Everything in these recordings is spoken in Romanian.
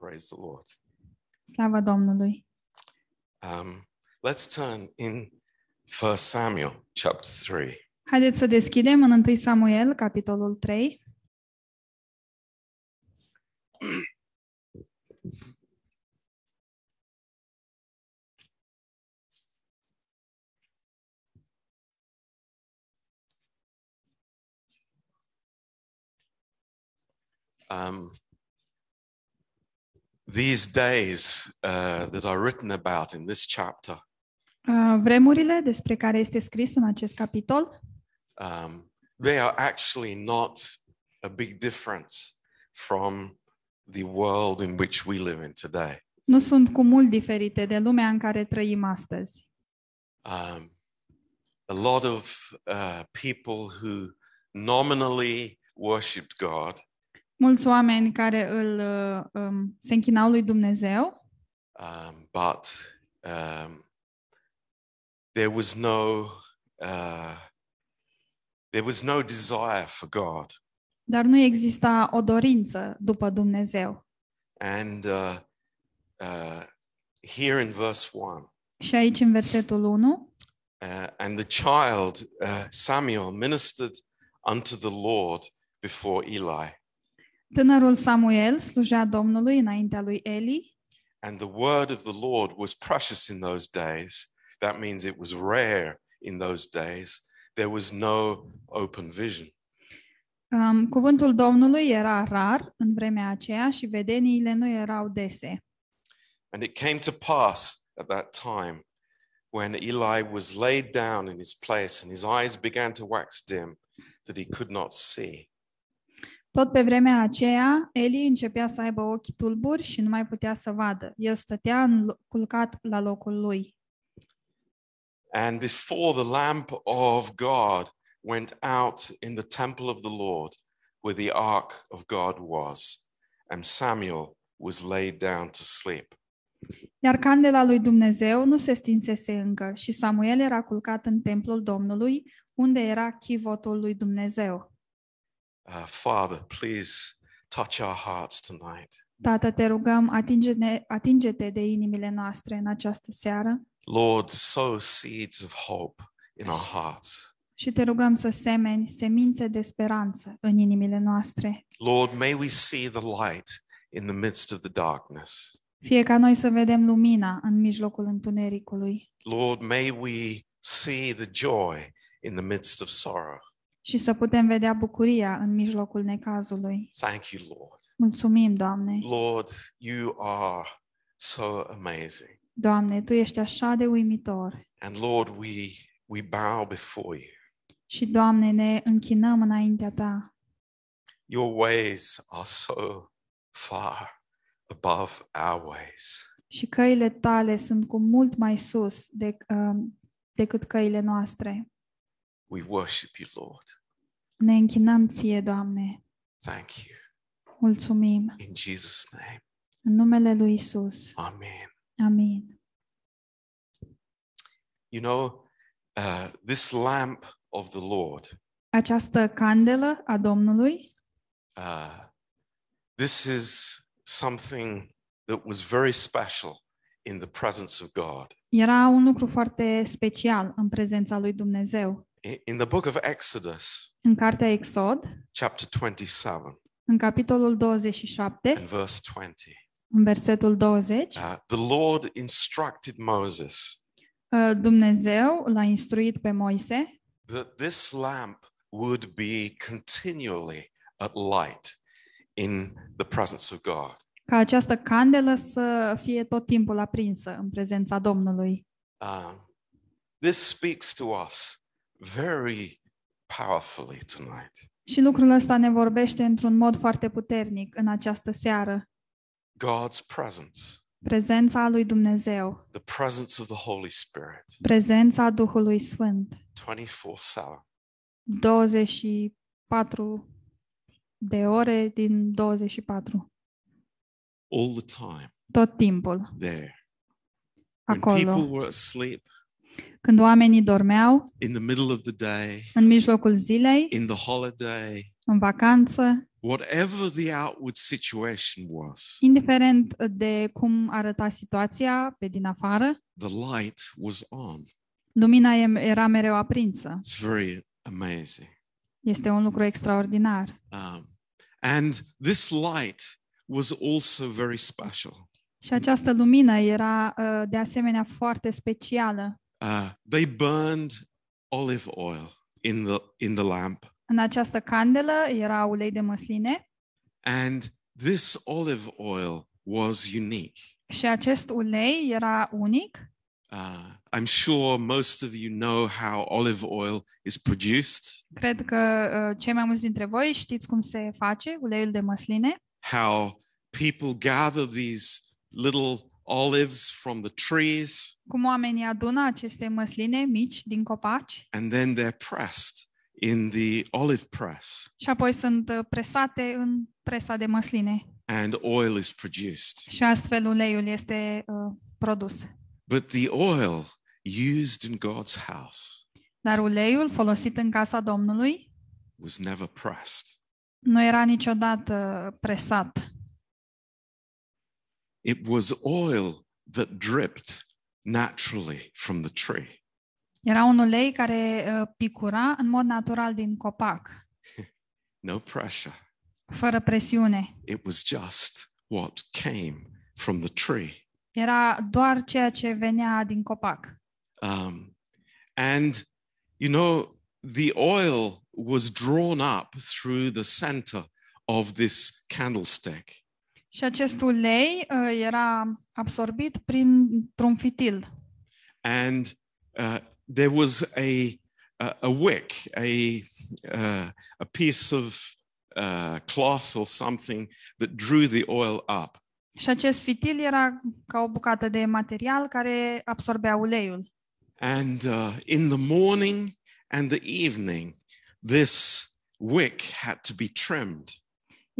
Praise the Lord. Slava Domnului! Um, let's turn in 1 Samuel chapter 3. Haideți să deschidem în 1 Samuel, capitolul 3. Um, these days uh, that are written about in this chapter, Uh, Vremurile despre care este scris în acest capitol um, they are actually not a big difference from the world in which we live in today. nu sunt cu mult diferite de lumea în care trăim astăzi. Um, a lot of uh, people who nominally worshipped God Mulți oameni care îl, uh, um, se închinau lui Dumnezeu, um, but um, there was no uh, there was no desire for God, dar nu exista o dorință după Dumnezeu. and uh, uh, here in verse one, Și aici, în versetul 1, uh, and the child uh, Samuel ministered unto the Lord before Eli, tânărul Samuel slujea Domnului înaintea lui Eli and the word of the Lord was precious in those days. That means it was rare in those days. There was no open vision. Um, cuvântul Domnului era rar în vremea aceea și vedeniile nu erau dese. And it came to pass at that time when Eli was laid down in his place and his eyes began to wax dim that he could not see. Tot pe vremea aceea, Eli începea să aibă ochi tulburi și nu mai putea să vadă. El stătea în, culcat la locul lui. And before the lamp of God went out in the temple of the Lord where the ark of God was, and Samuel was laid down to sleep. Iar candela lui Dumnezeu nu se stinsese încă și Samuel era culcat în templul Domnului, unde era chivotul lui Dumnezeu. Uh, Father, please touch our hearts tonight. Tată, te rugăm, atinge-ne, atinge-te de inimile noastre în această seară Lord, sow seeds of hope in our hearts. și te rugăm să semeni semințe de speranță în inimile noastre. Lord, may we see the light in the midst of the darkness. Fie ca noi să vedem lumina în mijlocul întunericului Lord, may we see the joy in the midst of sorrow. Și să putem vedea bucuria în mijlocul necazului. Thank you, Lord. Mulțumim, Doamne! Lord, you are so amazing. Doamne, Tu ești așa de uimitor And Lord, we we bow before you. și, Doamne, ne închinăm înaintea Ta. Your ways are so far above our ways. Și căile Tale sunt cu mult mai sus de, um, decât căile noastre. We worship you, Lord. Ne închinăm Ție, Doamne. Thank you. Mulțumim. In Jesus' name. În numele Lui Isus. Amen. Amin. You know, uh, this lamp of the Lord, Această candelă a Domnului uh, this is something that was very special in the presence of God. era un lucru foarte special în prezența lui Dumnezeu. I- In the book of Exodus, În cartea Exod, chapter 27 în capitolul 27, and verse 20, în versetul 20, uh, the Lord instructed Moses uh, Dumnezeu l-a instruit pe Moise that this lamp would be continually at light in the presence of God. ca această candelă să fie tot timpul aprinsă în prezența Domnului. Um, this speaks to us very powerfully tonight. Și lucrul ăsta ne vorbește într-un mod foarte puternic în această seară. God's presence, Prezența lui Dumnezeu, the presence of the Holy Spirit, prezența Duhului Sfânt, 24 7. 24 de ore din 24, all the time tot timpul, there. When people acolo. were asleep, Când oamenii dormeau, in the middle of the day, în mijlocul zilei, in the holiday, în vacanță, whatever the outward situation was, Indiferent de cum arăta situația pe din afară, the light was on. lumina e- era mereu aprinsă. It's very amazing. Este un lucru extraordinar. Um, and this light was also very special. Și această lumină era uh, de asemenea foarte specială. Uh, they burned olive oil in the in the lamp, În această candelă era ulei de măsline and this olive oil was unique. și acest ulei era unic. Uh, I'm sure most of you know how olive oil is produced, Cred că uh, cei mai mulți dintre voi știți cum se face uleiul de măsline, how people gather these little olives from the trees cum oamenii adună aceste măsline mici din copaci and then they're pressed in the olive press și apoi sunt uh, presate în presa de măsline and oil is produced. și astfel uleiul este uh, produs. But the oil used in God's house Dar uleiul folosit în casa Domnului was never pressed. nu era niciodată presat. It was oil that dripped naturally from the tree. Era un ulei care uh, picura în mod natural din copac, No pressure. fără presiune. It was just what came from the tree. Era doar ceea ce venea din copac. Um, and, you know, the oil was drawn up through the center of this candlestick. Și acest ulei uh, era absorbit printr-un fitil. And uh, there was a, a, a wick, a, uh, a piece of uh, cloth or something that drew the oil up. Și acest fitil era ca o bucată de material care absorbea uleiul. And uh, in the morning and the evening, this wick had to be trimmed.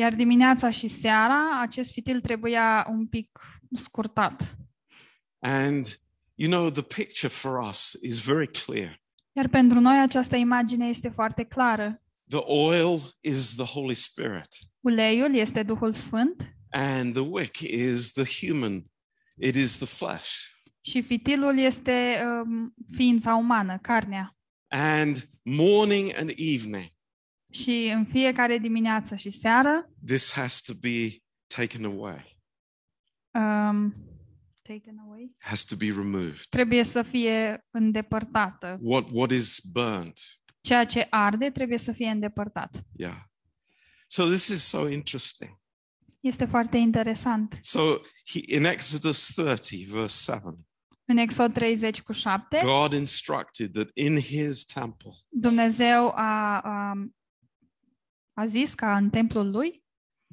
Iar dimineața și seara, acest fitil trebuia un pic scurtat. And you know, the picture for us is very clear. Iar pentru noi această imagine este foarte clară. The oil is the Holy Spirit, Uleiul este Duhul Sfânt and the wick is the human, it is the flesh. și fitilul este um, ființa umană, carnea. And morning and evening, Și în fiecare dimineață și seară this has to be taken away, um, taken away, has to be removed. trebuie să fie îndepărtată. What, what is burnt? Ceea ce arde trebuie să fie îndepărtat. Yeah. So this is so interesting. Este foarte interesant. So he, in Exodus 30, verse 7, În Exod 30 cu 7, God instructed that in his temple, Dumnezeu a, a, a zis ca în templul lui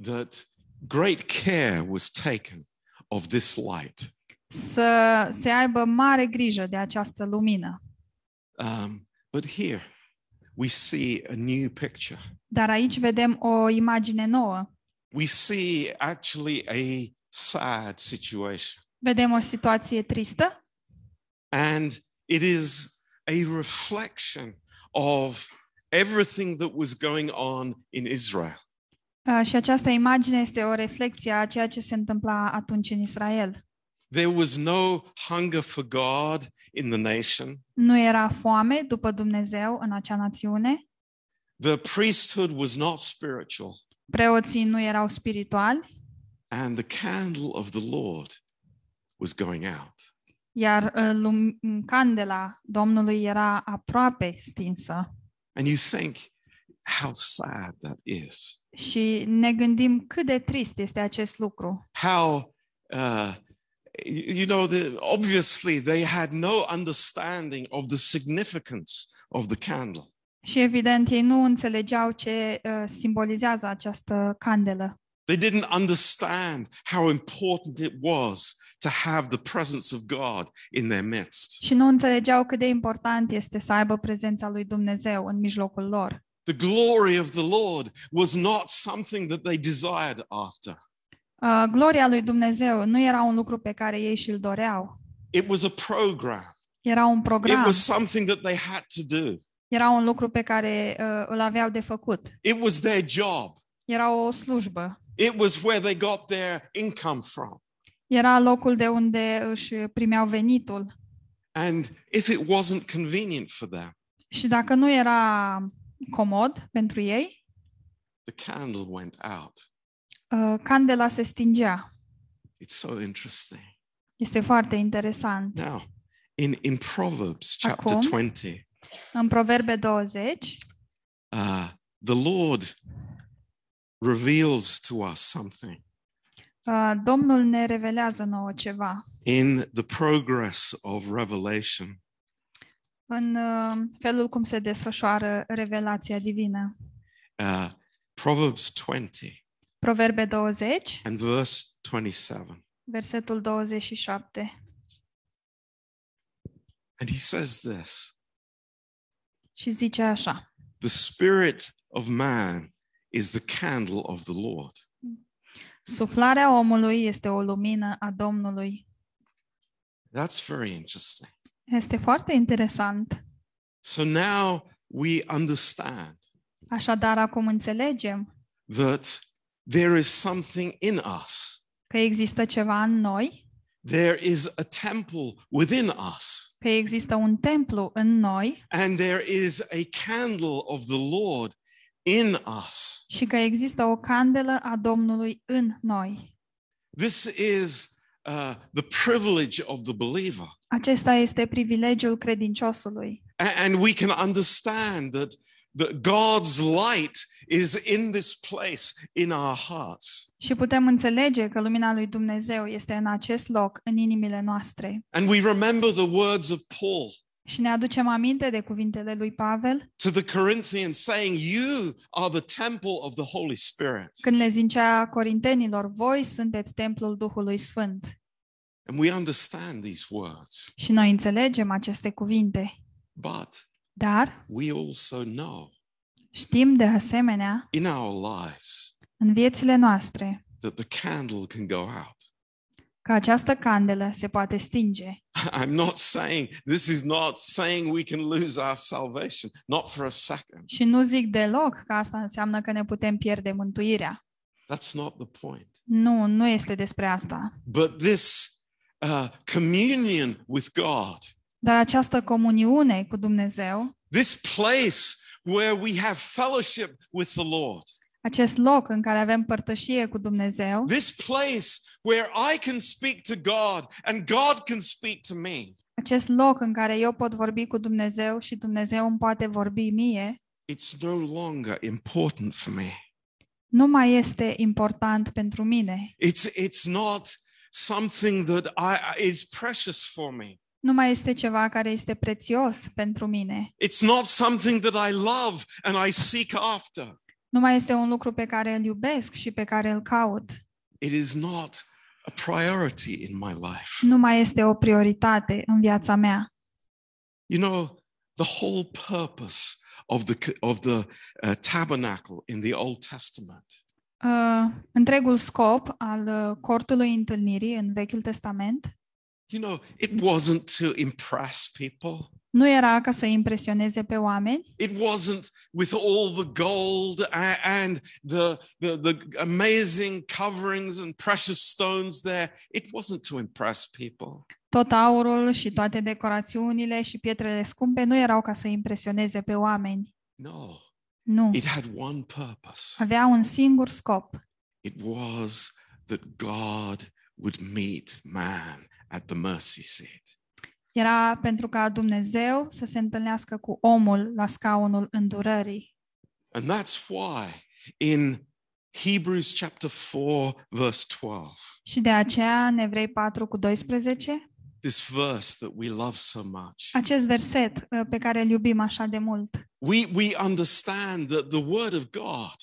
that great care was taken of this light. să se aibă mare grijă de această lumină. Um, but here we see a new picture. Dar aici vedem o imagine nouă. We see actually a sad situation. Vedem o situație tristă And it is a reflection of everything that was going on in Israel. uh, și această imagine este o reflecție a ceea ce se întâmpla atunci în Israel. There was no hunger for God in the nation. Nu era foame după Dumnezeu în acea națiune, The priesthood was not spiritual. preoții nu erau spirituali, And the candle of the Lord was going out. iar uh, lum- candela Domnului era aproape stinsă. And you think, how sad that is. Și ne gândim cât de trist este acest lucru. How, uh, you you know, the, obviously they had no understanding of the significance of the candle. Și evident, ei nu înțelegeau ce uh, simbolizează această candelă. They didn't understand how important it was to have the presence of God in their midst. Și nu înțelegeau cât de important este să aibă prezența lui Dumnezeu în mijlocul lor. The glory of the Lord was not something that they desired after. Uh, gloria lui Dumnezeu nu era un lucru pe care ei și-l doreau. It was a program. Era un It was something that they had to do. era un lucru pe care uh, îl aveau de făcut. It was their job. Era o slujbă. It was where they got their income from. Era locul de unde își primeau venitul. And if it wasn't convenient for them, Și dacă nu era comod pentru ei, the candle went out. uh, candela se stingea. It's so interesting. Este foarte interesant. Now, in, in Proverbs chapter Acum. 20, În Proverbe 20, uh, the Lord reveals to us something uh, Domnul ne revelează nouă ceva. in the progress of revelation. În uh, felul cum se desfășoară revelația divină. Uh, Proverbs 20 Proverbe 20, and verse 27. versetul 27. And he says this Și zice așa. The spirit of man is the candle of the Lord. Suflarea omului este o lumină a Domnului. That's very interesting. Este foarte interesant. So now we understand Așadar, acum înțelegem that there is something in us. că există ceva în noi, There is a temple within us, că există un templu în noi and there is a candle of the Lord in us. și că există o candelă a Domnului în noi. This is uh, the privilege of the believer. Acesta este privilegiul credinciosului. A- And we can understand that, that God's light is in this place in our hearts. Și putem înțelege că lumina lui Dumnezeu este în acest loc, în inimile noastre. And we remember the words of Paul Și ne aducem aminte de cuvintele lui Pavel to the Corinthians saying, You are the temple of the Holy Spirit. când le zicea corintenilor, voi sunteți templul Duhului Sfânt. And we understand these words. Și noi înțelegem aceste cuvinte. But Dar we also know știm de asemenea in our lives în viețile noastre that the candle can go out. Că această candelă se poate stinge. I'm not saying, this is not saying we can lose our salvation, not for a second. Și nu zic deloc că asta înseamnă că ne putem pierde mântuirea. That's not the point. Nu, nu este despre asta. But this uh, communion with God, Dar această comuniune cu Dumnezeu, this place where we have fellowship with the Lord, acest loc în care avem părtășie cu Dumnezeu, this place where I can speak to God and God can speak to me, acest loc în care eu pot vorbi cu Dumnezeu și Dumnezeu îmi poate vorbi mie, it's no longer important for me. nu mai este important pentru mine. It's, it's not something that I, is precious for me. Nu mai este ceva care este prețios pentru mine. It's not something that I love and I seek after. Nu mai este un lucru pe care îl iubesc și pe care îl caut. It is not a priority in my life. Nu mai este o prioritate în viața mea. You know, the whole purpose of the, of the uh, tabernacle in the Old Testament Uh, întregul scop al uh, cortului întâlnirii în Vechiul Testament You know, it wasn't to impress people. Nu era ca să impresioneze pe oameni, It wasn't with all the gold a- and the, the, the amazing coverings and precious stones there. It wasn't to impress people. tot aurul și toate decorațiunile și pietrele scumpe nu erau ca să impresioneze pe oameni. No, Nu. it had one purpose. Avea un singur scop. It was that God would meet man at the mercy seat. Era pentru ca Dumnezeu să se întâlnească cu omul la scaunul îndurării. And that's why in Hebrews chapter 4, verse 12, Și de aceea, în Evrei 4 cu 12, this verse that we love so much, acest verset uh, pe care îl iubim așa de mult, we, we understand that the word of God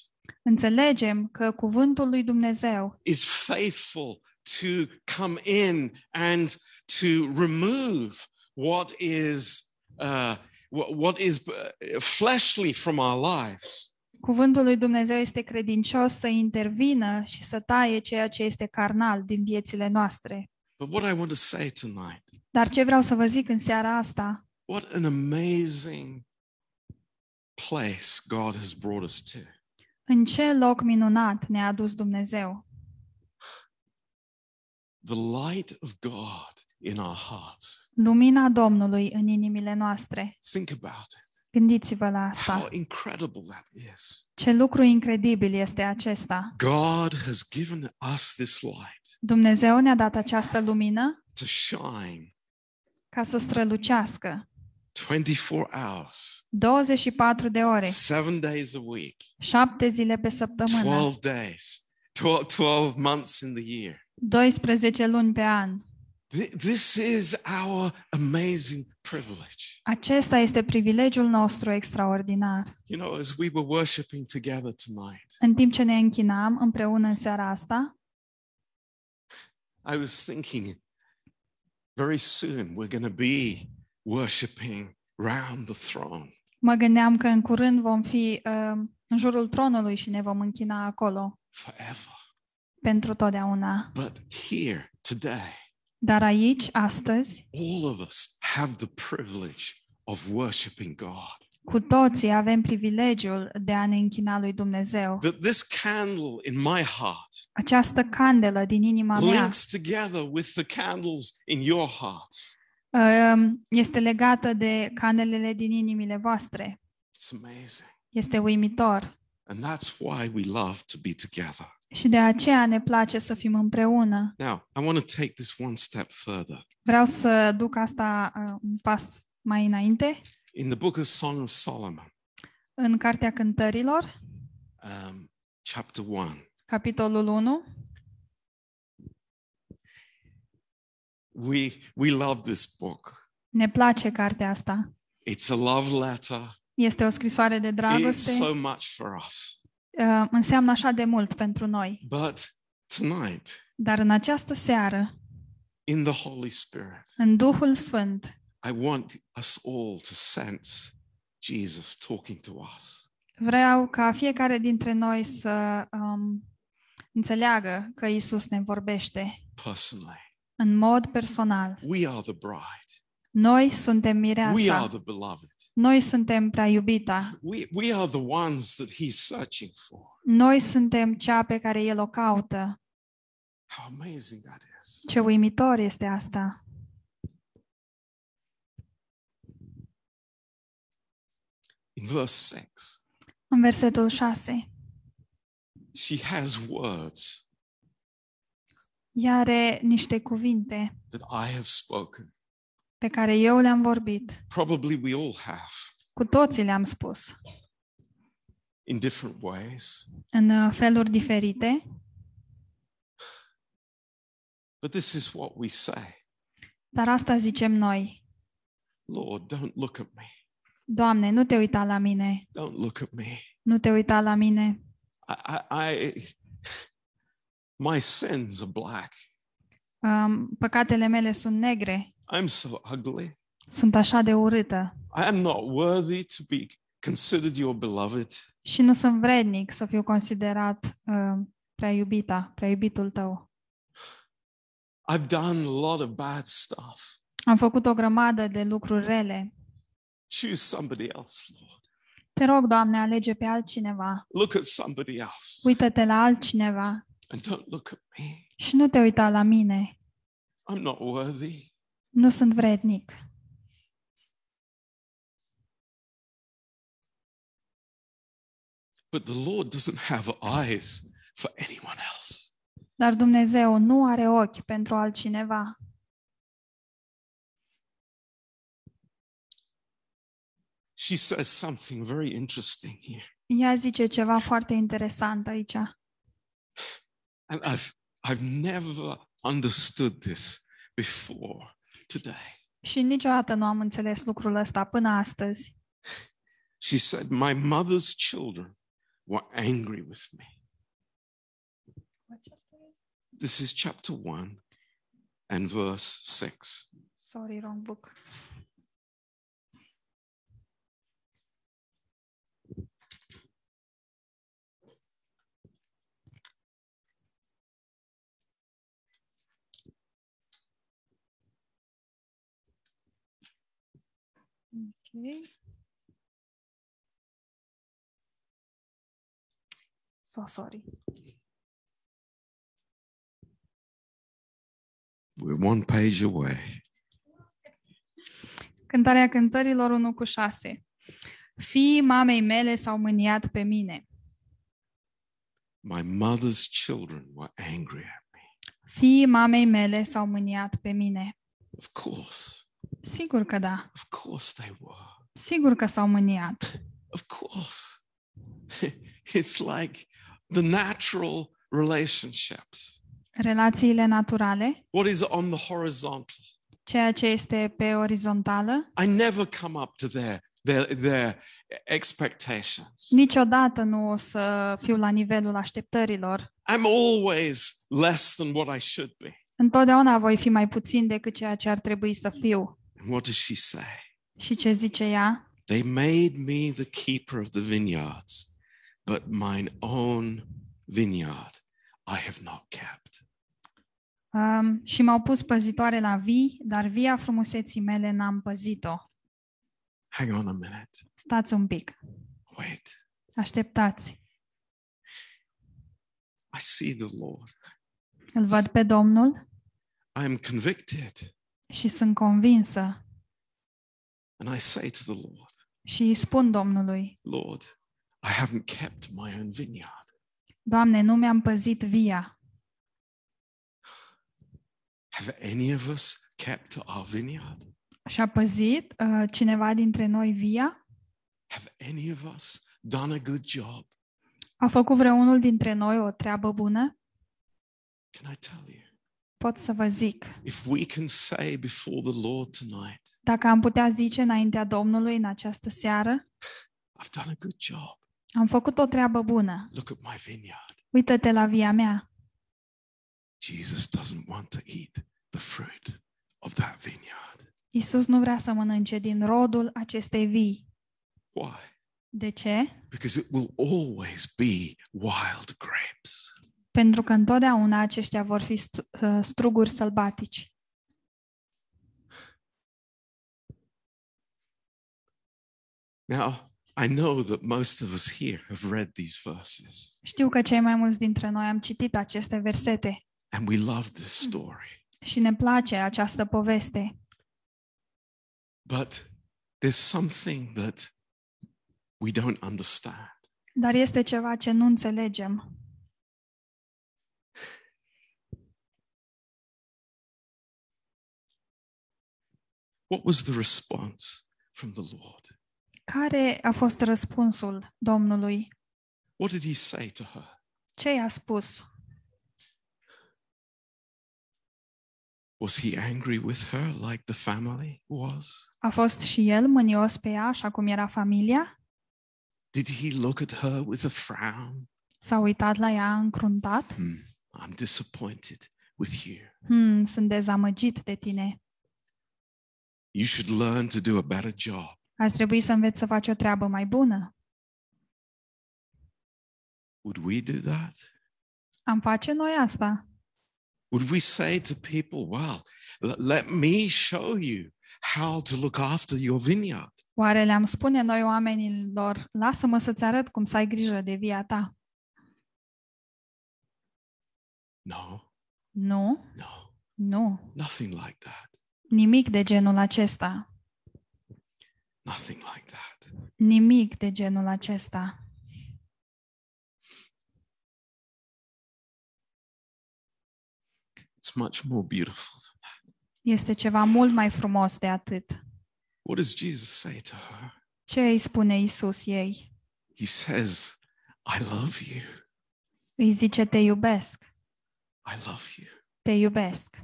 înțelegem că cuvântul lui Dumnezeu is faithful to come in and to remove what is uh, what, what is uh, fleshly from our lives. Cuvântul lui Dumnezeu este credincios să intervină și să taie ceea ce este carnal din viețile noastre. But what I want to say tonight, Dar ce vreau să vă zic în seara asta, what an amazing place God has brought us to. În ce loc minunat ne-a adus Dumnezeu? The light of God in our hearts. Lumina Domnului în inimile noastre. Think about it. Gândiți-vă la How asta. incredible that is. Ce lucru incredibil este acesta. God has given us this light Dumnezeu ne-a dat această lumină to shine ca să strălucească 24 hours, 24 de ore, 7 days a week, 7 zile pe săptămână, 12 days, 12, 12 months in the year. 12 luni pe an. Th- This is our amazing privilege. Acesta este privilegiul nostru extraordinar. You know, as we were worshiping together tonight, În timp ce ne închinam împreună în seara asta, I was thinking very soon we're going to be worshiping round the throne. mă gândeam că în curând vom fi uh, în jurul tronului și ne vom închina acolo forever. Pentru totdeauna. But here, today, Dar aici, astăzi, all of us have the privilege of worshiping God. cu toții avem privilegiul de a ne închina lui Dumnezeu. That this candle in my heart Această candelă din inima mea links together with the candles in your hearts. uh, este legată de candelele din inimile voastre. It's amazing. Este uimitor. And that's why we love to be together. Și de aceea ne place să fim împreună. Now, I want to take this one step further. Vreau să duc asta uh, un pas mai înainte. In the book of Song of Solomon, În Cartea Cântărilor, um, chapter 1, capitolul 1, we, we love this book. ne place cartea asta. It's a love letter. Este o scrisoare de It's dragoste. so much for us. Uh, înseamnă așa de mult pentru noi. But tonight, Dar în această seară, in the Holy Spirit, în Duhul Sfânt, I want us all to sense Jesus talking to us. vreau ca fiecare dintre noi să um, înțeleagă că Isus ne vorbește personally. în mod personal. We are the bride. Noi suntem We are mireasa. the beloved. Noi suntem prea iubita. We, we are the ones that he's searching for. Noi suntem cea pe care El o caută. How amazing that is. Ce uimitor este asta. In verse 6, În versetul 6. she has words Ea are niște cuvinte that I have spoken. Pe care eu le-am vorbit. Probably we all have Cu toții le-am spus. in different ways. În uh, feluri diferite. But this is what we say Dar asta zicem noi. Lord, don't look at me. Doamne, nu te uita la mine. Don't look at me. Nu te uita la mine. I, I, I my sins are black. Um, păcatele mele sunt negre. I'm so ugly. Sunt așa de urâtă. I am not worthy to be considered your beloved. Și nu sunt vrednic să fiu considerat uh, prea iubita, prea iubitul tău. I've done a lot of bad stuff. Am făcut o grămadă de lucruri rele. Choose somebody else, Lord. Te rog, Doamne, alege pe altcineva. Look at somebody else Uită-te la altcineva and don't look at me. și nu te uita la mine. I'm not worthy. Nu sunt vrednic. But the Lord doesn't have eyes for anyone else. Dar Dumnezeu nu are ochi pentru altcineva. She says something very interesting here. Ea zice ceva foarte interesant aici. And I've I've never understood this before today. Și niciodată nu am înțeles lucrul ăsta până astăzi. She said, My mother's children were angry with me. This is chapter 1 and verse 6. Sorry, wrong book. Okay. So sorry. We're one page away. Cântarea cântărilor 1 cu 6. Fiii mamei mele s-au mâniat pe mine. My mother's children were angry at me. Fiii mamei mele s-au mâniat pe mine. Of course. Sigur că da. Of course they were. Sigur că s-au mâniat. Of course. It's like the natural relationships. Relațiile naturale, What is on the horizontal? ceea ce este pe orizontală, I never come up to their their their expectations. niciodată nu o să fiu la nivelul așteptărilor. I'm always less than what I should be. Întotdeauna voi fi mai puțin decât ceea ce ar trebui să fiu. And what does she say? Și ce zice ea? They made me the keeper of the vineyards, but mine own vineyard I have not kept. Um, și m-au pus păzitoare la vii, dar via frumuseții mele n-am păzit-o. Hang on a minute. Stați un pic. Wait. Așteptați. I see the Lord. Îl văd pe Domnul I am convicted. Și sunt convinsă And I say to the Lord, și îi spun Domnului, Lord, I haven't kept my own vineyard. Doamne, nu mi-am păzit via. Have any of us kept our vineyard? Și-a păzit uh, cineva dintre noi via? Have any of us done a good job? A făcut vreunul dintre noi o treabă bună? Can I tell you? Pot să vă zic. If we can say before the Lord tonight, Dacă am putea zice înaintea Domnului în această seară, I've done a good job. am făcut o treabă bună. Look at my vineyard. Uită-te la via mea. Jesus doesn't want to eat the fruit of that vineyard. Isus nu vrea să mănânce din rodul acestei vii. Why? De ce? Because it will always be wild grapes. Pentru că întotdeauna aceștia vor fi st- uh, struguri sălbatici. Now, I know that most of us here have read these verses Știu că cei mai mulți dintre noi am citit aceste versete and we love this story. și ne place această poveste, But there's something that we don't understand. dar este ceva ce nu înțelegem. What was the response from the Lord? Care a fost răspunsul Domnului? What did he say to her? Ce i-a spus? Was he angry with her like the family was? A fost și el mânios pe ea, așa cum era familia? Did he look at her with a frown? S-a uitat la ea încruntat? Hmm, I'm disappointed with you. Hmm, sunt dezamăgit de tine. You should learn to do a better job. Ar trebui să înveți să faci o treabă mai bună. Would we do that? Am face noi asta? Would we say to people, well, l- let me show you how to look after your vineyard? Oare le-am spune noi oamenilor, lasă-mă să-ți arăt cum să ai grijă de via ta? No, Nu, no, nu. nothing like that. Nimic de genul acesta. Nothing like that. Nimic de genul acesta. It's much more beautiful. Este ceva mult mai frumos de atât. What does Jesus say to her? Ce îi spune Isus ei? He says, I love you. Îi zice, te iubesc, I love you. te iubesc.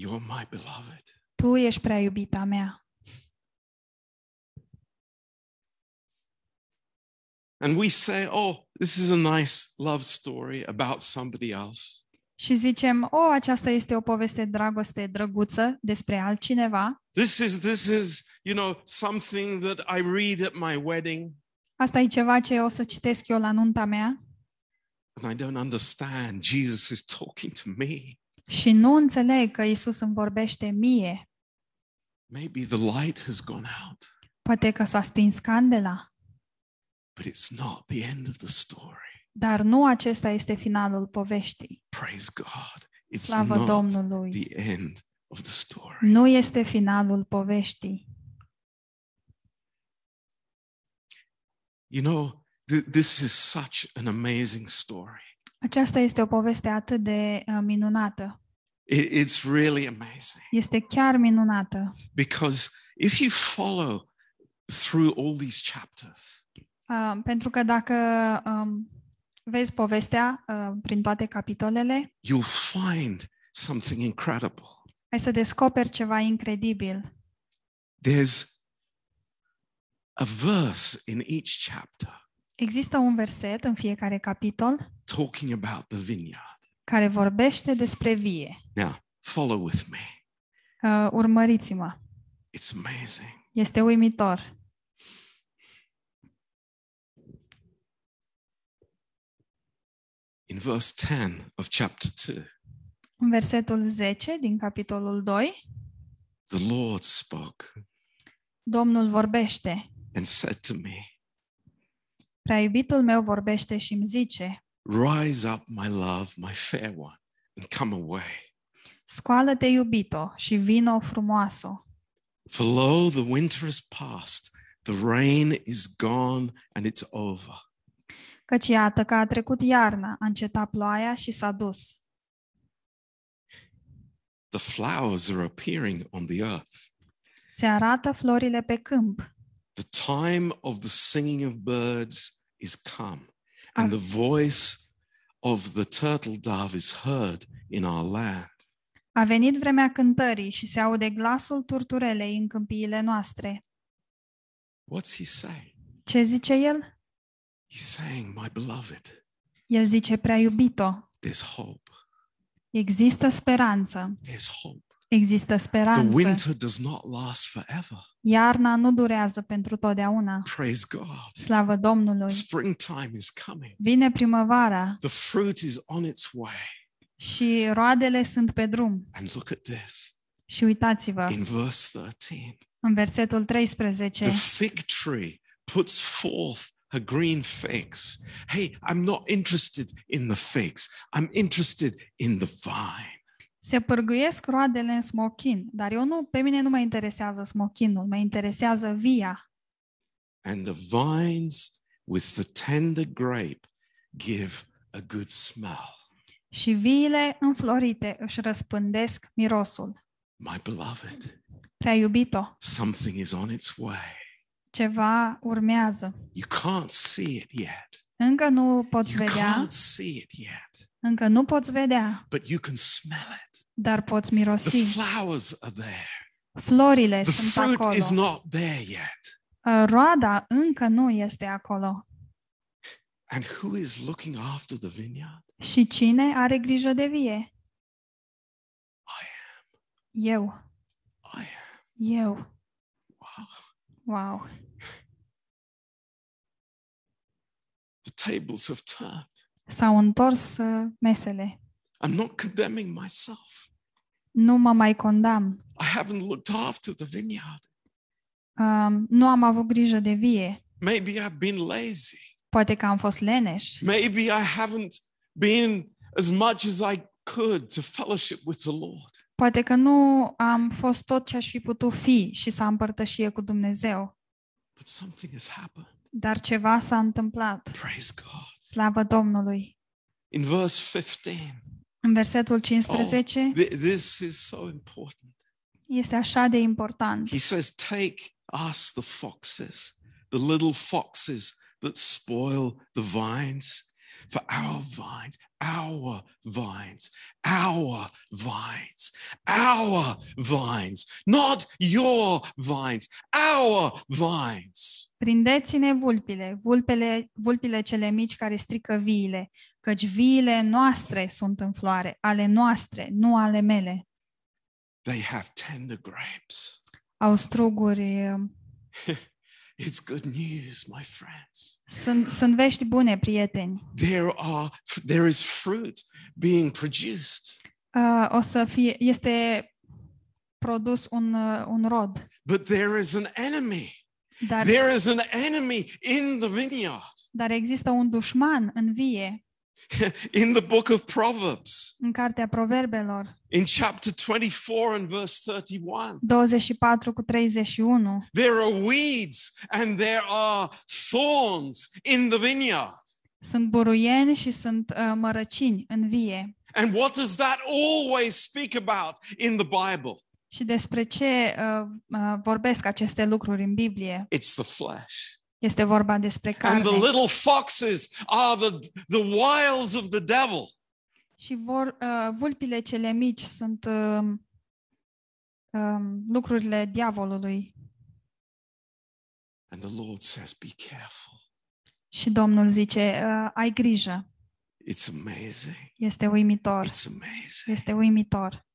You're my beloved. Tu ești prea iubita mea. And we say, oh, this is a nice love story about somebody else. Și zicem, o, aceasta este o poveste de dragoste drăguță despre altcineva. This is this is, you know, something that I read at my wedding Asta e ceva ce o să citesc eu la nunta mea and I don't understand. Jesus is talking to me. Și nu înțeleg că Isus îmi vorbește mie. Maybe the light has gone out, Poate că s-a stins candela, but it's not the end of the story. Dar nu acesta este finalul poveștii. Praise God. It's Slavă not Domnului. the end of the story. Nu este finalul poveștii. You know, th- this is such an amazing story. Aceasta este o poveste atât de uh, minunată. It- it's really amazing Este chiar minunată. because if you follow through all these chapters, Uh, pentru că dacă um, vezi povestea uh, prin toate capitolele, you'll find something incredible. ai să descoperi ceva incredibil. There's a verse in each chapter Există un verset în fiecare capitol talking about the vineyard. care vorbește despre vie. Now, follow with me. Uh, urmăriți-mă. It's amazing. Este uimitor. In verse 10 of chapter 2, În versetul 10 din capitolul 2, the Lord spoke Domnul vorbește. and said to me, Prea iubitul meu vorbește și îmi zice, Rise up, my love, my fair one, and come away. Scoală-te, iubito, și vino frumoasă. For lo, the winter is past, the rain is gone, and it's over. Căci iată că a trecut iarna, a încetat ploaia și s-a dus. The flowers are appearing on the earth. Se arată florile pe câmp. The time of the singing of birds is come, ah. and the voice of the turtle dove is heard in our land. A venit vremea cântării și se aude glasul turturelei în câmpiile noastre. What's he saying? Ce zice el? He's saying, My beloved, El zice, prea iubito, there's hope. există speranță. There's hope. Există The speranță. winter does not last forever. Iarna nu durează pentru totdeauna. Praise God. Slavă Domnului! Springtime is coming. Vine primăvara The fruit is on its way. și roadele sunt pe drum. And look at this Și uitați-vă, in verse 13 în versetul 13, the fig tree puts forth her green figs. Hey, I'm not interested in the figs, I'm interested in the vine. Se pârguiesc roadele în smochin, dar eu nu, pe mine nu mă interesează smochinul, mă interesează via. And the vines with the tender grape give a good smell. Și viile înflorite își răspândesc mirosul. My beloved, Prea iubito, something is on its way. ceva urmează. You can't see it yet. Încă nu poți You vedea, can't see it yet, încă nu poți vedea, but you can smell it. Dar poți The mirosi. flowers are there. Florile The sunt fruit acolo. is not there yet. Uh, Roada încă nu este acolo. And who is looking after the vineyard? Și cine are grijă de vie? I Eu. am. I am. Eu. Wow. Wow. The tables have turned. S-au întors uh, mesele. I'm not condemning myself. Nu mă mai condamn. I haven't looked after the vineyard. Um, nu am avut grijă de vie. Maybe I've been lazy. Poate că am fost leneș. Maybe I haven't been as much as I could to fellowship with the Lord. Poate că nu am fost tot ce aș fi putut fi și să am părtășie cu Dumnezeu. But something has happened. Dar ceva s-a întâmplat. Praise God. Slavă Domnului. In verse 15, În versetul 15 th- this is so important. este așa de important. He says, Take us, the foxes, the little foxes that spoil the vines, for our vines, our vines, our vines, our vines, not your vines, our vines. Prindeți-ne vulpile, vulpele, vulpile cele mici care strică viile, căci viile noastre sunt în floare, ale noastre, nu ale mele. They have tender grapes. Au struguri, uh, It's good news, my friends. sunt, sunt vești bune, prieteni. There are there is fruit being produced, Uh, o să fie, este produs un, uh, un rod, but there is an enemy Dar, There is an enemy in the vineyard. dar există un dușman în vie, In the book of Proverbs, în cartea Proverbelor, in chapter 24 and verse 31, 24 cu 31. there are weeds and there are thorns in the vineyard. Sunt buruieni și sunt uh, mărăcini în vie. And what does that always speak about in the Bible? Și despre ce uh, uh, vorbesc aceste lucruri în Biblie? It's the flesh. Este vorba despre And carne. the little foxes are the, the wiles of the devil. Și vor, uh, vulpile cele mici sunt um, um, lucrurile diavolului. And the Lord says, Be careful. Și Domnul zice, uh, ai grijă. It's amazing. Este uimitor. It's amazing. Este uimitor.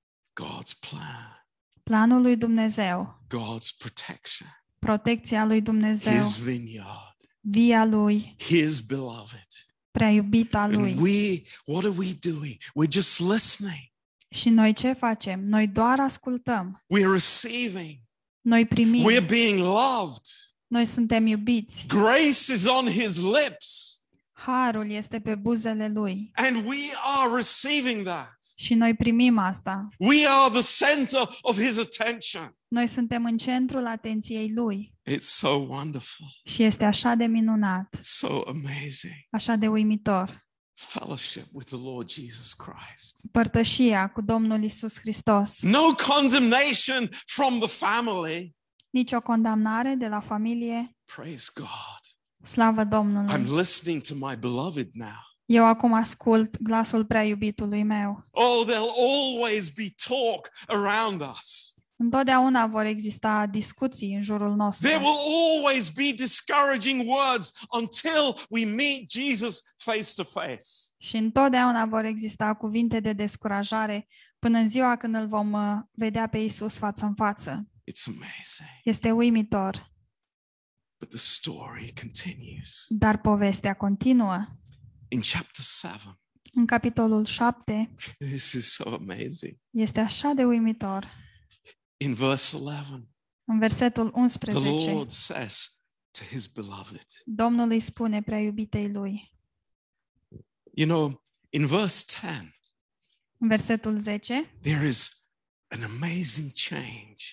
God's plan, Planul lui Dumnezeu, God's protection, protecția lui Dumnezeu, His vineyard, via lui, His beloved. prea iubita lui. And we, what are we doing? We're just listening. Și noi ce facem? Noi doar ascultăm. We're receiving. Noi primim. We're being loved. Noi suntem iubiți. Grace is on His lips. Harul este pe buzele lui. And we are receiving that. Și noi primim asta. We are the center of His attention. Noi suntem în centrul atenției lui. It's so wonderful, Și este așa de minunat, so amazing. așa de uimitor. Fellowship with the Lord Jesus Christ. Părtășia cu Domnul Isus Hristos. No condemnation from the family. Nici o condamnare de la familie. Praise God. Slavă I'm Domnului. listening to my beloved now. Eu acum ascult glasul prea iubitului meu. Oh, there'll always be talk around us. Întotdeauna vor exista discuții în jurul nostru. There will always be discouraging words until we meet Jesus face to face. Și întotdeauna vor exista cuvinte de descurajare până în ziua când îl vom uh, vedea pe Isus față în față. It's amazing. Este uimitor, But the story continues. dar povestea continuă. In chapter 7, În capitolul 7 this is so amazing. este așa de uimitor. In verse 11, În versetul the 11, Lord says to his beloved, Domnul îi spune prea iubitei lui. You know, in verse 10, În versetul 10 there is an amazing change.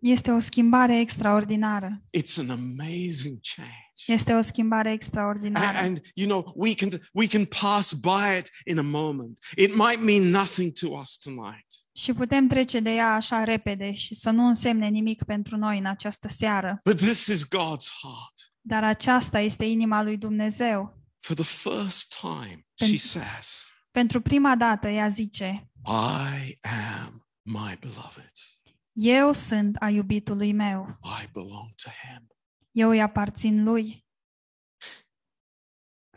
este o schimbare extraordinară. It's an amazing change. Este o schimbare A- extraordinară. And, you know, we can we can pass by it in a moment. It might mean nothing to us tonight. Și putem trece de ea așa repede și să nu însemne nimic pentru noi în această seară. But this is God's heart. Dar aceasta este inima lui Dumnezeu. For the first time, Pen- she says, Pentru prima dată ea zice, I am my beloved. eu sunt a iubitului meu, I belong to him. Eu îi aparțin lui.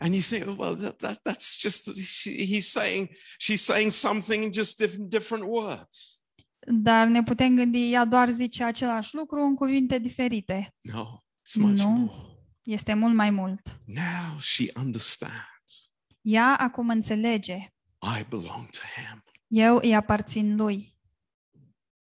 And you think, well, that, that, that's just, she, he's saying, she's saying something in just different, different words. Dar ne putem gândi, ea doar zice același lucru în cuvinte diferite. No, it's much No. more. Este mult mai mult. Now she understands. Ea acum înțelege, I belong to him. eu îi aparțin lui.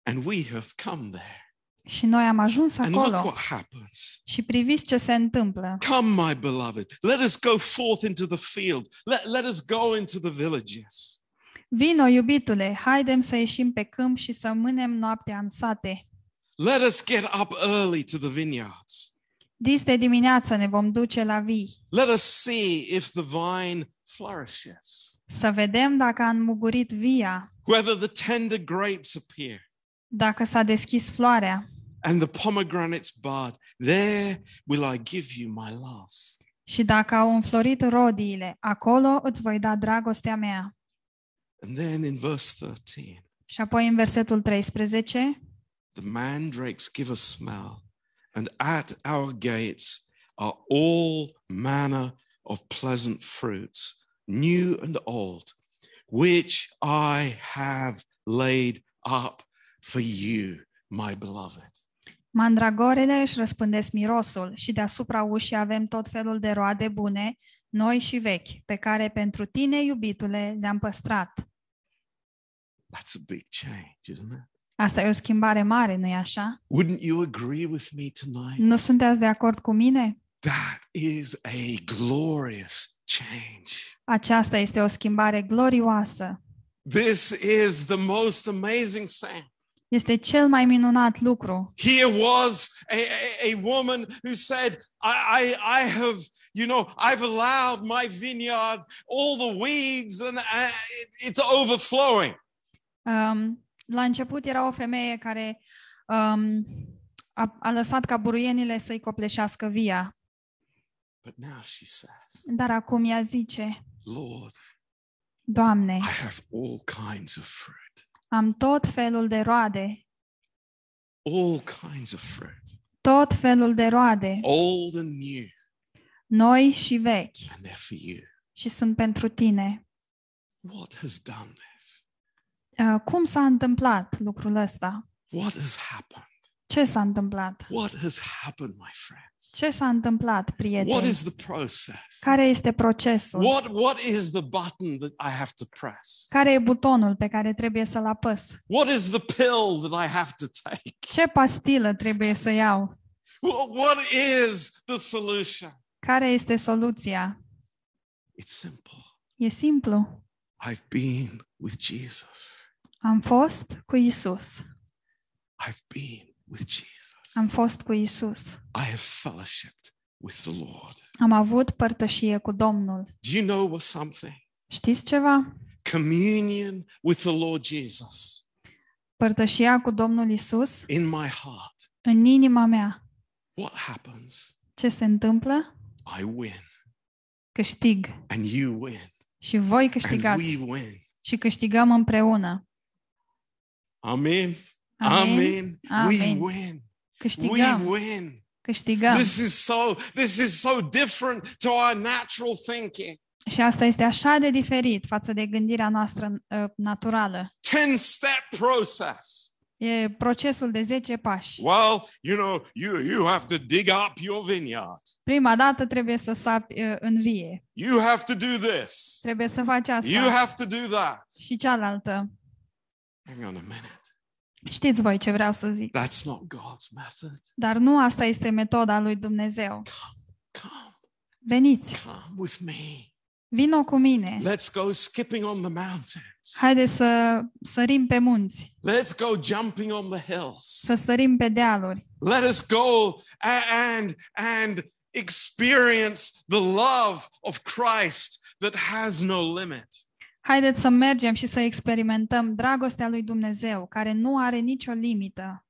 And we have come there. Și noi am ajuns And look acolo. what happens. Și priviți ce se întâmplă. Come, my beloved, let us go forth into the field. Let, let us go into the villages. Vino, iubitule, haidem să ieșim pe câmp și să mânem noaptea în sate. Let us get up early to the vineyards. Dis de dimineață ne vom duce la vii, Let us see if the vine flourishes, să vedem dacă a înmugurit via, whether the tender grapes appear dacă s-a deschis floarea and the pomegranates bud. There will I give you my love. și dacă au înflorit rodiile, acolo îți voi da dragostea mea. And then in verse 13, Și apoi în versetul 13, the mandrakes give a smell, and at our gates are all manner of pleasant fruits, new and old, which I have laid up for you, my beloved. Mandragorele își răspândesc mirosul și deasupra ușii avem tot felul de roade bune, noi și vechi, pe care pentru tine, iubitule, le-am păstrat. That's a big change, isn't it? Asta e o schimbare mare, nu-i așa? Wouldn't you agree with me tonight? Nu sunteți de acord cu mine? That is a glorious change. Aceasta este o schimbare glorioasă. This is the most amazing thing. Este cel mai minunat lucru. Here was a, a, a woman who said, I, I, I have, you know, I've allowed my vineyard, all the weeds, and uh, it, it's overflowing. Um, la început era o femeie care um, a, a lăsat ca buruienile să-i copleșească via. But now she says, Dar acum ea zice, Lord, Doamne, I have all kinds of fruit, am tot felul de roade, all kinds of fruit, tot felul de roade, old and new, noi și vechi, and they're for you. și sunt pentru tine. What has done this? Uh, cum s-a întâmplat lucrul ăsta? What has happened? Ce s-a întâmplat? What has happened, my friends? Ce s-a întâmplat, What prieteni? is the process? Care este procesul? What what is the button that I have to press? Care e butonul pe care trebuie să-l apăs? What is the pill that I have to take? Ce pastilă trebuie să iau? Wh- What is the solution? Care este soluția? It's simple. E simplu. I've been with Jesus. Am fost cu Isus. I've been with Jesus. Am fost cu Isus. I have fellowshipped with the Lord. Am avut părtășie cu Domnul. Do you know what something? Știți ceva? Communion with the Lord Jesus Părtășia cu Domnul Isus in my heart. în inima mea. What happens? Ce se întâmplă? I win Câștig. and you win Și voi and we câștigați. win. Și câștigăm împreună. Amen. Amin. Amen. We Amin. win. Câștigăm. We win. Câștigăm. This is so this is so different to our natural thinking. Și asta este așa de diferit față de gândirea noastră uh, naturală. 10 step process. E procesul de 10 pași. Well, you know, you you have to dig up your vineyard. Prima dată trebuie să sapi uh, în vie. You have to do this. Trebuie să faci asta. You have to do that. Și cealaltă. Hang on a minute. Știți voi ce vreau să zic. That's not God's method. Dar nu asta este metoda lui Dumnezeu. Come, Veniți, come with me. vino cu mine. Let's go skipping on the mountains. Haideți să sărim pe munți, Let's go jumping on the hills. să sărim pe dealuri. Let us go a- and and experience the love of Christ that has no limit. Haideți să mergem și să experimentăm dragostea lui Dumnezeu, care nu are nicio limită.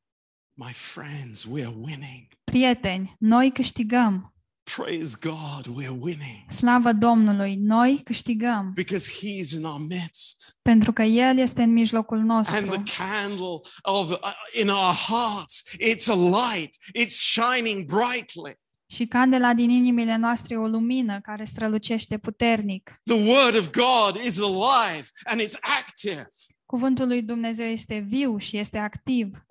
My friends, we are winning. Prieteni, noi câștigăm. Praise God, we are winning Slavă Domnului, noi câștigăm, because He's in our midst. pentru că El este în mijlocul And nostru. the candle of uh, in our hearts, it's a light. It's shining brightly. Și candela din inimile noastre e o lumină care strălucește puternic. The Word of God is alive and it's active. Cuvântul lui Dumnezeu este viu și este activ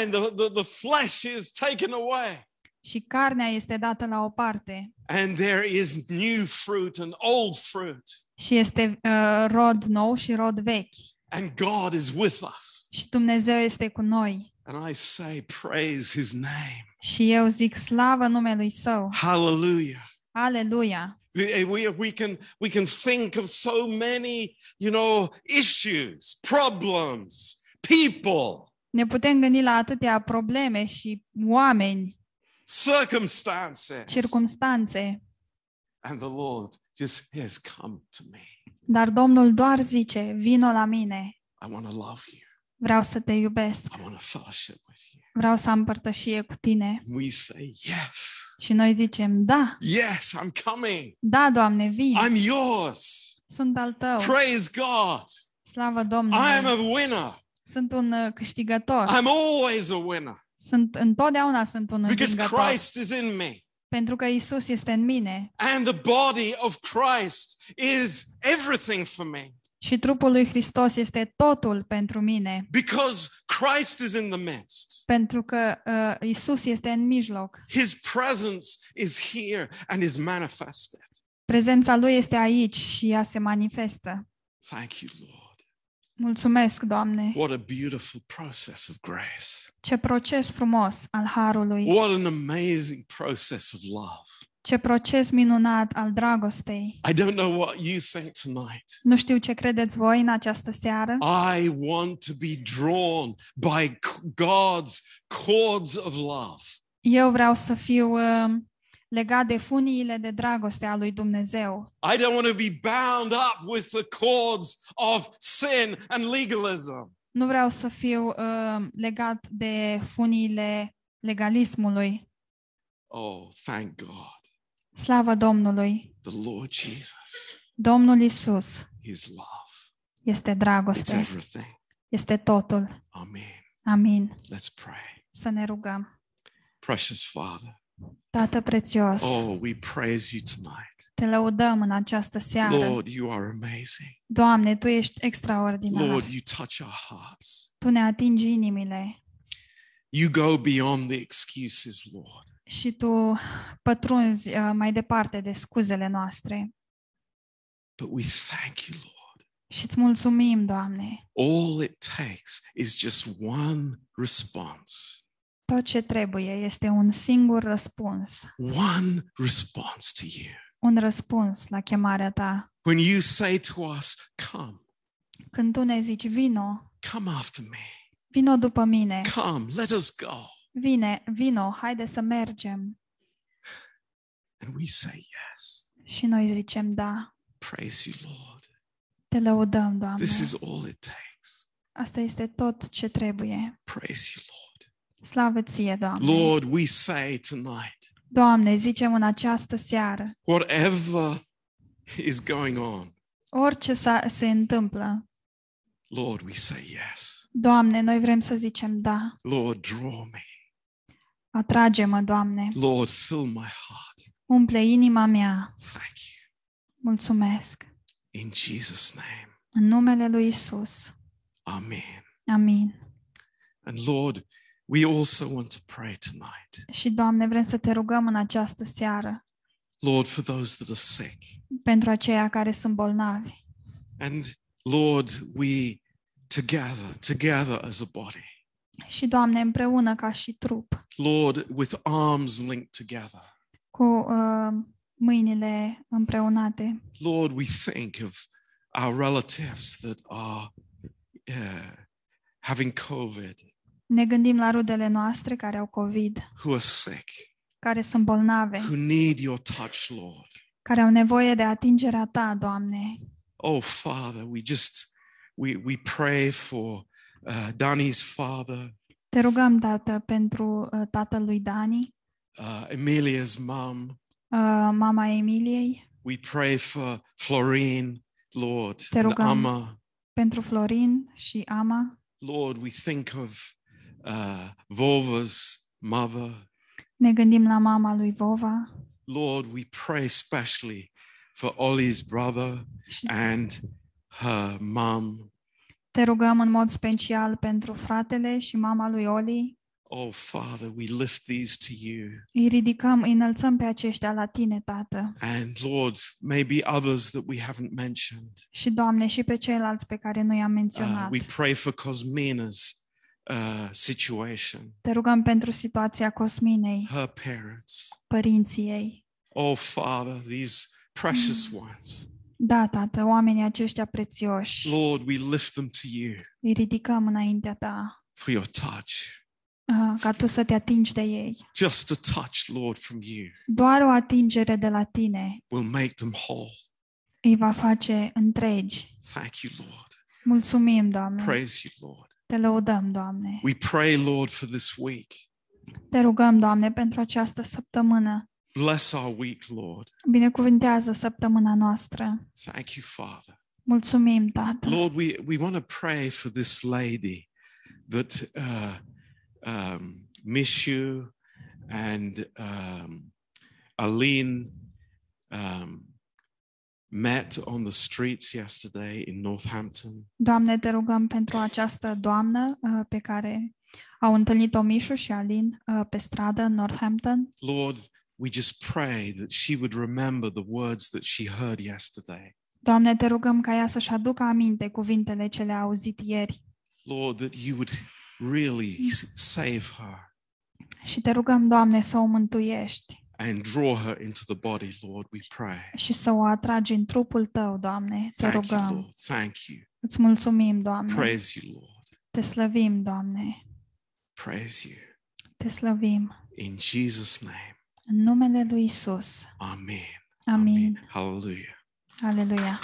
And the, the, the flesh is taken away. și carnea este dată la o parte And there is new fruit and old fruit. și este uh, rod nou și rod vechi. And God is with us. Și Dumnezeu este cu noi. And I say, praise His name. Și eu zic slavă numelui Său. Hallelujah. Aleluia! We, we, we can, we can think of so many, you know, issues, problems, people, Ne putem gândi la atâtea probleme și oameni, circumstances. circumstanțe, And the Lord just has come to me. dar Domnul doar zice, vino la mine, I want to love you. Vreau să te iubesc, I want to fellowship with you. vreau să am părtășie cu tine. We say, Yes, Și noi zicem, da, yes, I'm coming. da, Doamne, vin, I'm yours. sunt al tău, Praise God. slavă I am Domnului, a winner. sunt un uh, câștigător, I'm always a winner sunt, întotdeauna sunt un because învingător, Christ is in me. pentru că Isus este în mine And the body of Christ is everything for me și trupul lui Hristos este totul pentru mine, because Christ is in the midst. pentru că uh, Isus este în mijloc. His presence is here and is manifested. Prezența lui este aici și ea se manifestă. Thank you, Lord. Mulțumesc, Doamne. What a beautiful process of grace. Ce proces frumos al harului. What an amazing process of love. Ce proces minunat al dragostei. I don't know what you think tonight. Nu știu ce credeți voi în această seară. I want to be drawn by c- God's cords of love. Eu vreau să fiu uh, legat de funiile de dragoste a lui Dumnezeu. I don't want to be bound up with the cords of sin and legalism. Nu vreau să fiu uh, legat de funiile legalismului. Oh, thank God. Slavă Domnului! The Lord Jesus, Domnul Isus His love. este It's dragoste, everything. este totul. Amen. Amin. Let's pray. Să ne rugăm. Precious Father, Tată prețios, oh, we praise you tonight. te lăudăm în această seară. Lord, you are amazing. Doamne, Tu ești extraordinar. Lord, you touch our hearts. Tu ne atingi inimile You go beyond the excuses, Lord. Și Tu pătrunzi uh, mai departe de scuzele noastre. But we thank you, Lord. Și îți mulțumim, Doamne. All it takes is just one response. Tot ce trebuie este un singur răspuns. One response to you. Un răspuns la chemarea Ta. When you say to us, Come, Când Tu ne zici, vino, come after me, vino după mine, come, let us go. Vine, vino, haide să mergem. And we say, Yes. Și noi zicem, da, Praise you, Lord. te lăudăm, Doamne. This is all it takes. Asta este tot ce trebuie. Praise you, Lord. Slavă ție, Doamne. Lord, we say tonight, Doamne, zicem în această seară, whatever is going on, orice sa- se întâmplă, Lord, we say yes. Doamne, noi vrem să zicem da. Lord, draw me. Atrage-mă, Doamne. Lord, fill my heart. Umple inima mea. Thank you. Mulțumesc. In Jesus' name. În numele lui Isus. Amen. Amin. And Lord, we also want to pray tonight. Și, Doamne, vrem să te rugăm în această seară Lord, for those that are sick. pentru aceia care sunt bolnavi. And Lord, we together, together as a body, Și, Doamne, împreună ca și trup, Lord, with arms linked together, cu uh, mâinile împreunate, Lord, we think of our relatives that are uh, having COVID, ne gândim la rudele noastre care au COVID, who are sick, care sunt bolnave, who need your touch, Lord. care au nevoie de atingerea Ta, Doamne. Oh, Father, we just we we pray for uh, Danny's father, Te rugăm, Tată, pentru uh, tatăl lui Dani, uh, Emilia's mum. uh, mama Emiliei, We pray for Florine, Lord, Te and rugăm. Amma. pentru Florin și Ama. Lord, we think of uh, Volva's mother. Ne gândim la mama lui Vova Lord, we pray specially for Ollie's brother și and her mum. Te rugăm în mod special pentru fratele și mama lui Oli. Oh, Father, we lift these to you. Îi ridicăm, îi înălțăm pe aceștia la Tine, Tată. And Lord, maybe others that we haven't mentioned. Și, Doamne, și pe ceilalți pe care nu i-am Uh, menționat. we pray for Cosmina's uh, situation, Te rugăm pentru situația Cosminei, her parents. părinții ei. Oh, Father, these precious ones. Da, Tată, oamenii aceștia prețioși, Lord, we lift them to you îi ridicăm înaintea Ta, for your touch. uh, ca Tu să te atingi de ei. Just a touch, Lord, from you Doar o atingere de la Tine will make them whole. îi va face întregi. Thank you, Lord. Mulțumim, Doamne. Praise you, Lord. Te lăudăm, Doamne. We pray, Lord, for this week. Te rugăm, Doamne, pentru această săptămână. Bless our week, Lord. Binecuvintează săptămâna noastră. Thank you, Father. Mulțumim, Tată. Lord, we, we want to pray for this lady that uh, um, Mishu and um, Aline um, met on the streets yesterday in Northampton. Doamne, te rugăm pentru această doamnă uh, pe care au întâlnit-o Mișu și Alin uh, pe stradă în Northampton. Lord, we just pray that she would remember the words that she heard yesterday. Doamne, te rugăm ca ea să-și aducă aminte cuvintele ce le-a auzit ieri Lord, that you would really s- save her și te rugăm, Doamne, să o mântuiești and draw her into the body, Lord, we pray. și să o atragi în trupul Tău, Doamne, să Thank you, rugăm. Lord. Thank you. Îți mulțumim, Doamne, Praise you, Lord. te slăvim, Doamne, Praise you. te slăvim. In Jesus' name. În numele Lui Isus. Amen. Amin. Hallelujah. Aleluia.